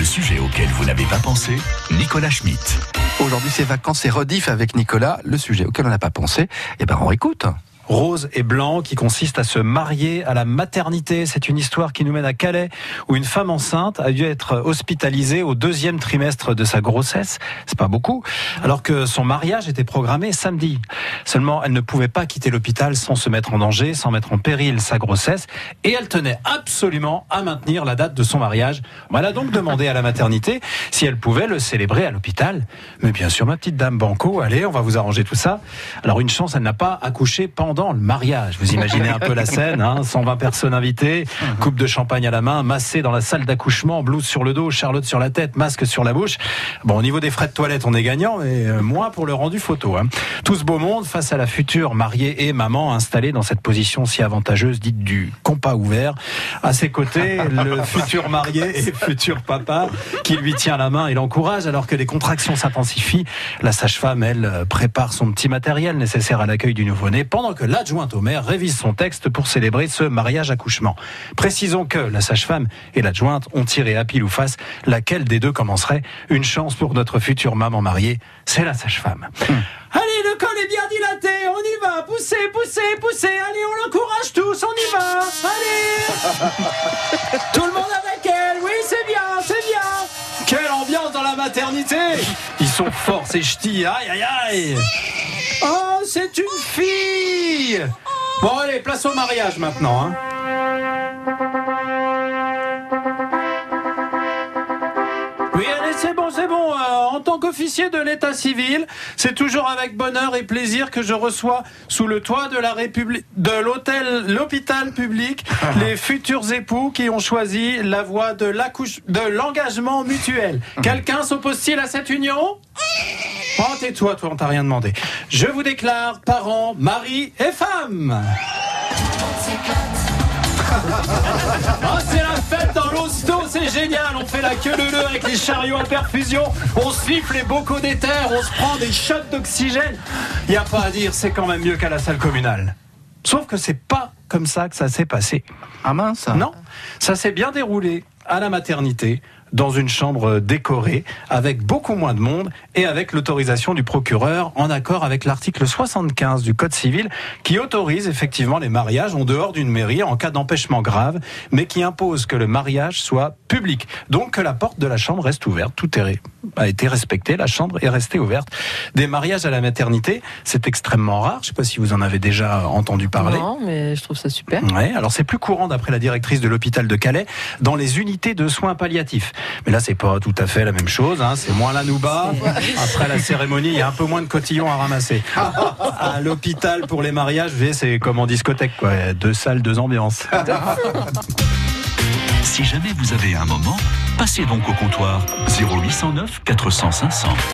Le sujet auquel vous n'avez pas pensé, Nicolas Schmitt. Aujourd'hui, c'est vacances et rediff avec Nicolas. Le sujet auquel on n'a pas pensé, eh ben, on écoute rose et blanc qui consiste à se marier à la maternité. C'est une histoire qui nous mène à Calais où une femme enceinte a dû être hospitalisée au deuxième trimestre de sa grossesse. C'est pas beaucoup. Alors que son mariage était programmé samedi. Seulement, elle ne pouvait pas quitter l'hôpital sans se mettre en danger, sans mettre en péril sa grossesse. Et elle tenait absolument à maintenir la date de son mariage. Elle a donc demandé à la maternité si elle pouvait le célébrer à l'hôpital. Mais bien sûr, ma petite dame Banco, allez, on va vous arranger tout ça. Alors une chance, elle n'a pas accouché pendant le mariage. Vous imaginez un peu la scène, hein 120 personnes invitées, coupe de champagne à la main, massé dans la salle d'accouchement, blouse sur le dos, Charlotte sur la tête, masque sur la bouche. Bon, au niveau des frais de toilette, on est gagnant, mais euh, moins pour le rendu photo. Hein. Tout ce beau monde face à la future mariée et maman installée dans cette position si avantageuse dite du compas ouvert. À ses côtés, le futur marié et futur papa qui lui tient la main et l'encourage alors que les contractions s'intensifient. La sage-femme, elle, prépare son petit matériel nécessaire à l'accueil du nouveau-né pendant que l'adjointe au maire révise son texte pour célébrer ce mariage-accouchement. Précisons que la sage-femme et l'adjointe ont tiré à pile ou face laquelle des deux commencerait. Une chance pour notre future maman mariée, c'est la sage-femme. Hmm. Allez, le col est bien dilaté, on y va, poussez, poussez, poussez, allez, on l'encourage tous, on y va, allez Tout le monde Ils sont forts, ces ch'tis, aïe, aïe, aïe Oh, c'est une fille Bon, allez, place au mariage maintenant. Hein. Oui, allez, c'est bon, c'est bon. Euh, en tant qu'officier de l'état civil, c'est toujours avec bonheur et plaisir que je reçois sous le toit de la République, de l'hôtel, l'hôpital public, les futurs époux qui ont choisi la voie de l'accouche, de l'engagement mutuel. Quelqu'un s'oppose-t-il à cette union? Oh, tais-toi, toi, on t'a rien demandé. Je vous déclare parents, mari et femme. Oh, c'est la génial. On fait la queue de nœud avec les chariots à perfusion. On siffle les bocaux d'éther, on se prend des shots d'oxygène. Il n'y a pas à dire, c'est quand même mieux qu'à la salle communale. Sauf que c'est pas comme ça que ça s'est passé. Ah mince Non, ça s'est bien déroulé à la maternité dans une chambre décorée avec beaucoup moins de monde et avec l'autorisation du procureur en accord avec l'article 75 du Code civil qui autorise effectivement les mariages en dehors d'une mairie en cas d'empêchement grave mais qui impose que le mariage soit public. Donc que la porte de la chambre reste ouverte. Tout a été respecté. La chambre est restée ouverte. Des mariages à la maternité, c'est extrêmement rare. Je ne sais pas si vous en avez déjà entendu parler. Non, mais je trouve ça super. Ouais, alors c'est plus courant d'après la directrice de l'hôpital de Calais dans les unités de soins palliatifs. Mais là, c'est pas tout à fait la même chose. Hein. C'est moins la nouba. Après la cérémonie, il y a un peu moins de cotillons à ramasser. à l'hôpital pour les mariages, c'est comme en discothèque, quoi. Deux salles, deux ambiances. si jamais vous avez un moment, passez donc au comptoir 0809 400 500.